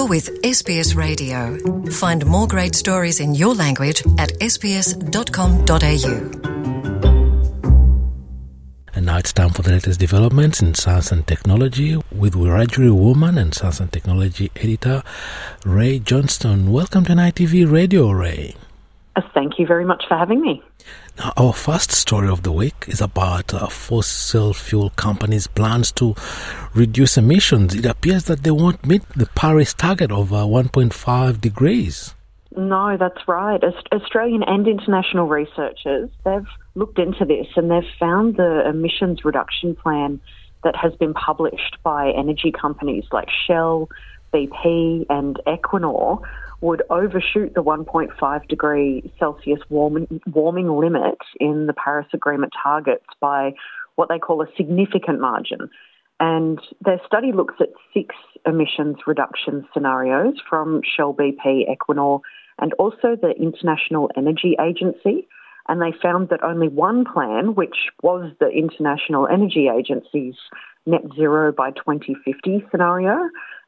You're with SBS Radio. Find more great stories in your language at sbs.com.au. And now it's time for the latest developments in science and technology with Wiradjuri Woman and science and technology editor Rae Johnston. Welcome to NITV Radio, Ray. Thank you very much for having me. Now, our first story of the week is about uh, fossil fuel companies' plans to reduce emissions. It appears that they won't meet the Paris target of uh, 1.5 degrees. No, that's right. Australian and international researchers, they've looked into this and they've found the emissions reduction plan that has been published by energy companies like Shell, BP and Equinor would overshoot the 1.5 degree Celsius warming, warming limit in the Paris Agreement targets by what they call a significant margin. And their study looks at six emissions reduction scenarios from Shell BP, Equinor, and also the International Energy Agency. And they found that only one plan, which was the International Energy Agency's net zero by 2050 scenario,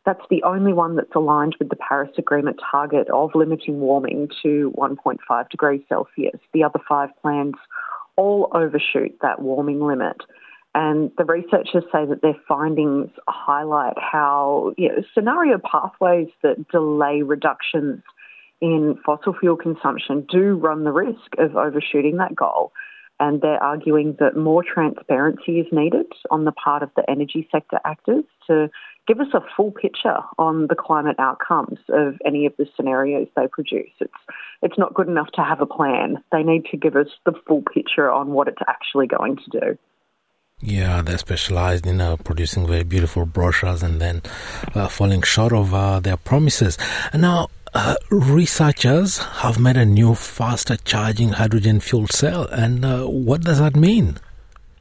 that's the only one that's aligned with the Paris Agreement target of limiting warming to 1.5 degrees Celsius. The other five plans all overshoot that warming limit. And the researchers say that their findings highlight how you know, scenario pathways that delay reductions in fossil fuel consumption do run the risk of overshooting that goal. And they're arguing that more transparency is needed on the part of the energy sector actors to give us a full picture on the climate outcomes of any of the scenarios they produce. It's it's not good enough to have a plan. They need to give us the full picture on what it's actually going to do. Yeah, they're specialized in uh, producing very beautiful brochures and then uh, falling short of uh, their promises. And now, uh, researchers have made a new faster charging hydrogen fuel cell. And uh, what does that mean?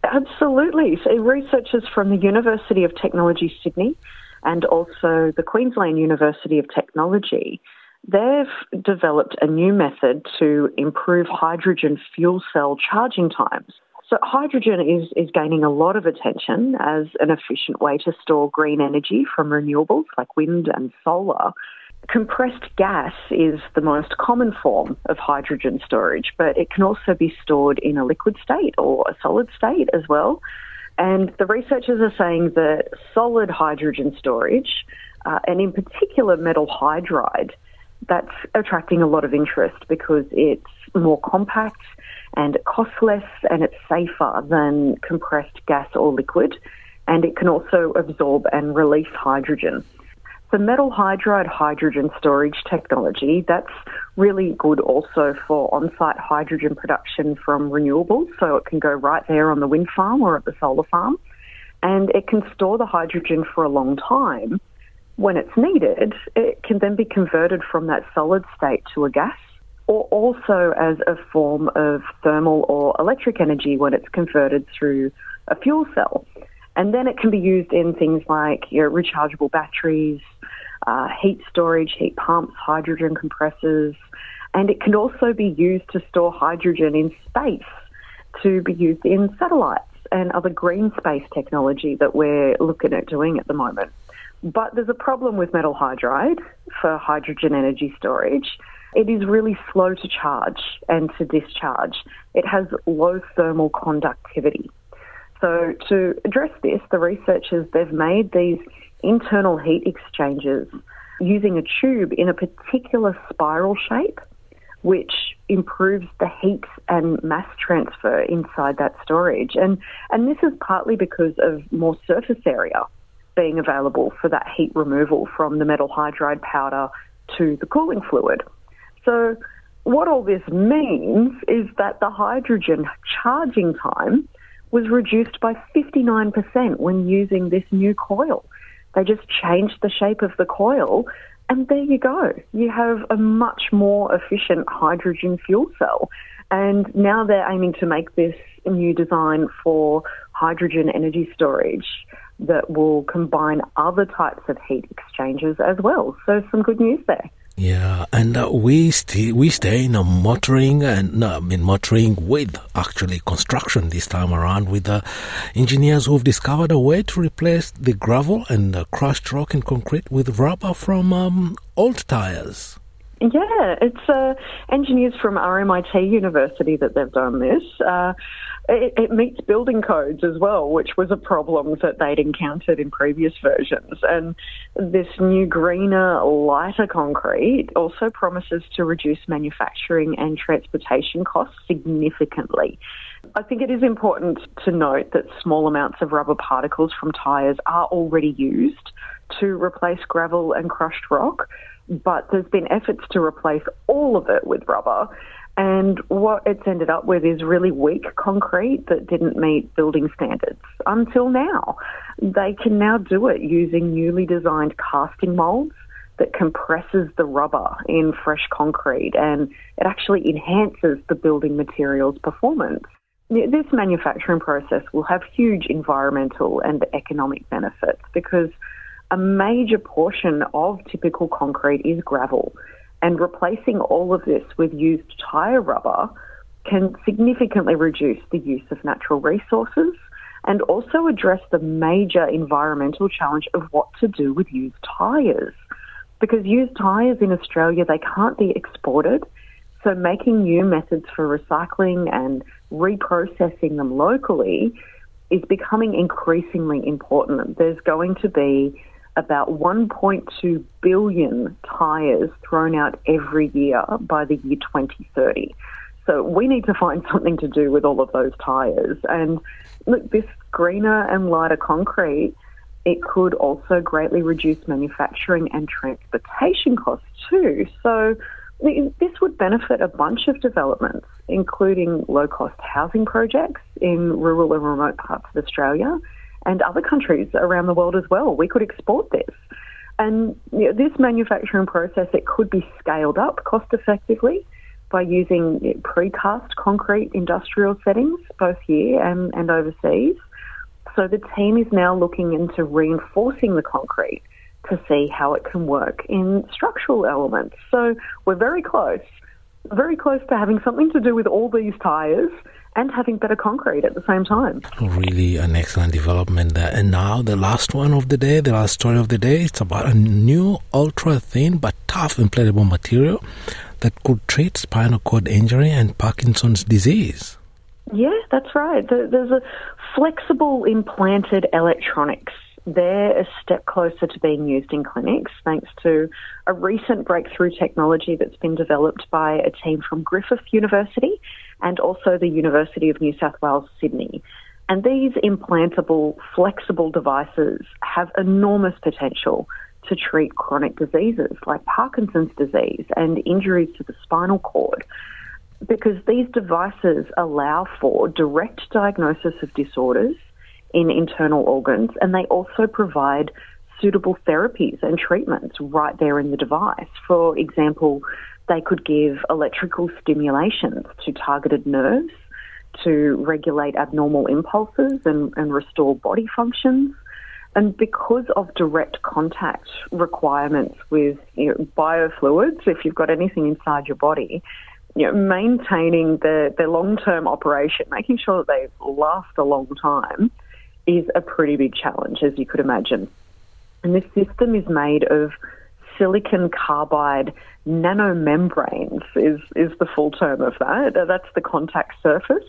Absolutely. So researchers from the University of Technology Sydney and also the Queensland University of Technology, they've developed a new method to improve hydrogen fuel cell charging times. So hydrogen is, is gaining a lot of attention as an efficient way to store green energy from renewables like wind and solar. Compressed gas is the most common form of hydrogen storage, but it can also be stored in a liquid state or a solid state as well. And the researchers are saying that solid hydrogen storage, uh, and in particular metal hydride, that's attracting a lot of interest because it's more compact and it costs less and it's safer than compressed gas or liquid. And it can also absorb and release hydrogen. The metal hydride hydrogen storage technology, that's really good also for on-site hydrogen production from renewables. So it can go right there on the wind farm or at the solar farm. And it can store the hydrogen for a long time. When it's needed, it can then be converted from that solid state to a gas or also as a form of thermal or electric energy when it's converted through a fuel cell. And then it can be used in things like your rechargeable batteries, uh, heat storage, heat pumps, hydrogen compressors, and it can also be used to store hydrogen in space to be used in satellites and other green space technology that we're looking at doing at the moment. But there's a problem with metal hydride for hydrogen energy storage. It is really slow to charge and to discharge. It has low thermal conductivity. So to address this, the researchers they've made these internal heat exchangers using a tube in a particular spiral shape, which improves the heat and mass transfer inside that storage. And and this is partly because of more surface area being available for that heat removal from the metal hydride powder to the cooling fluid. So what all this means is that the hydrogen charging time was reduced by 59% when using this new coil. They just changed the shape of the coil, and there you go. You have a much more efficient hydrogen fuel cell. And now they're aiming to make this new design for hydrogen energy storage that will combine other types of heat exchangers as well. So, some good news there. Yeah, and uh, we stay we stay in a motoring and no, I mean motoring with actually construction this time around with the uh, engineers who've discovered a way to replace the gravel and uh, crushed rock and concrete with rubber from um, old tires. Yeah, it's uh, engineers from RMIT University that they've done this. It, it, meets building codes as well, which was a problem that they'd encountered in previous versions. And this new greener, lighter concrete also promises to reduce manufacturing and transportation costs significantly. I think it is important to note that small amounts of rubber particles from tyres are already used to replace gravel and crushed rock but there's been efforts to replace all of it with rubber. And what it's ended up with is really weak concrete that didn't meet building standards until now. They can now do it using newly designed casting molds that compresses the rubber in fresh concrete and it actually enhances the building material's performance. This manufacturing process will have huge environmental and economic benefits because a major portion of typical concrete is gravel, and replacing all of this with used tyre rubber can significantly reduce the use of natural resources and also address the major environmental challenge of what to do with used tyres. Because used tyres in Australia, they can't be exported. So making new methods for recycling and reprocessing them locally is becoming increasingly important. There's going to be about 1.2 billion tyres thrown out every year by the year 2030. So we need to find something to do with all of those tyres. And look, this greener and lighter concrete, it could also greatly reduce manufacturing and transportation costs too. So this would benefit a bunch of developments, including low cost housing projects in rural and remote parts of Australia and other countries around the world as well. We could export this. And you know, this manufacturing process, it could be scaled up cost effectively by using precast concrete industrial settings, both here and, and overseas. So the team is now looking into reinforcing the concrete to see how it can work in structural elements. So we're very close, very close to having something to do with all these tyres and having better concrete at the same time. Really an excellent development there. And now the last one of the day, the last story of the day, it's about a new ultra thin but tough implantable material that could treat spinal cord injury and Parkinson's disease. Yeah, that's right. There's a flexible implanted electronics they're a step closer to being used in clinics thanks to a recent breakthrough technology that's been developed by a team from Griffith University and also the University of New South Wales, Sydney. And these implantable, flexible devices have enormous potential to treat chronic diseases like Parkinson's disease and injuries to the spinal cord because these devices allow for direct diagnosis of disorders in internal organs, and they also provide suitable therapies and treatments right there in the device. For example, they could give electrical stimulations to targeted nerves to regulate abnormal impulses and, and restore body functions. And because of direct contact requirements with you know, biofluids, if you've got anything inside your body, you know, maintaining the, the long term operation, making sure that they last a long time, is a pretty big challenge, as you could imagine. And this system is made of silicon carbide nanomembranes, is, is the full term of that. Uh, that's the contact surface,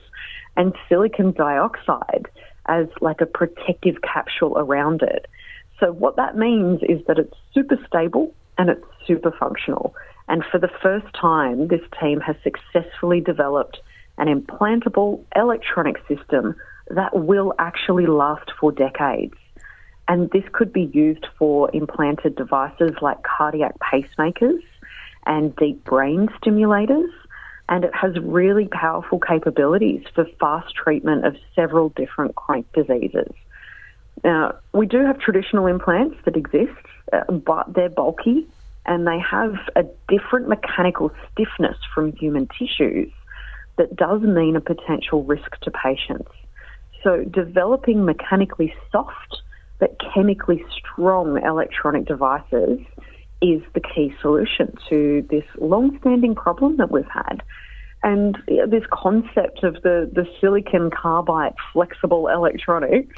and silicon dioxide as like a protective capsule around it. So, what that means is that it's super stable and it's super functional. And for the first time, this team has successfully developed an implantable electronic system that will actually last for decades. And this could be used for implanted devices like cardiac pacemakers and deep brain stimulators. And it has really powerful capabilities for fast treatment of several different chronic diseases. Now, we do have traditional implants that exist, uh, but they're bulky and they have a different mechanical stiffness from human tissues that does mean a potential risk to patients. So, developing mechanically soft but chemically strong electronic devices is the key solution to this long standing problem that we've had. And this concept of the, the silicon carbide flexible electronics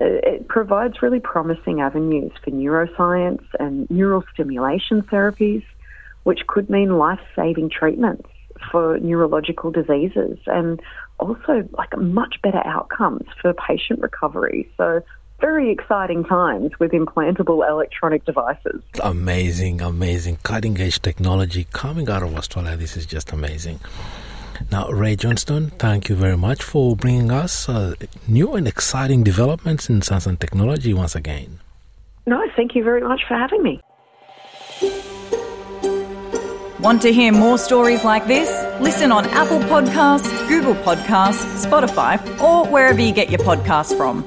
uh, it provides really promising avenues for neuroscience and neural stimulation therapies, which could mean life saving treatments for neurological diseases and also like much better outcomes for patient recovery. So very exciting times with implantable electronic devices. Amazing, amazing. Cutting edge technology coming out of Australia. This is just amazing. Now, Rae Johnston, thank you very much for bringing us uh, new and exciting developments in science and technology once again. No, thank you very much for having me. Want to hear more stories like this? Listen on Apple Podcasts, Google Podcasts, Spotify, or wherever you get your podcasts from.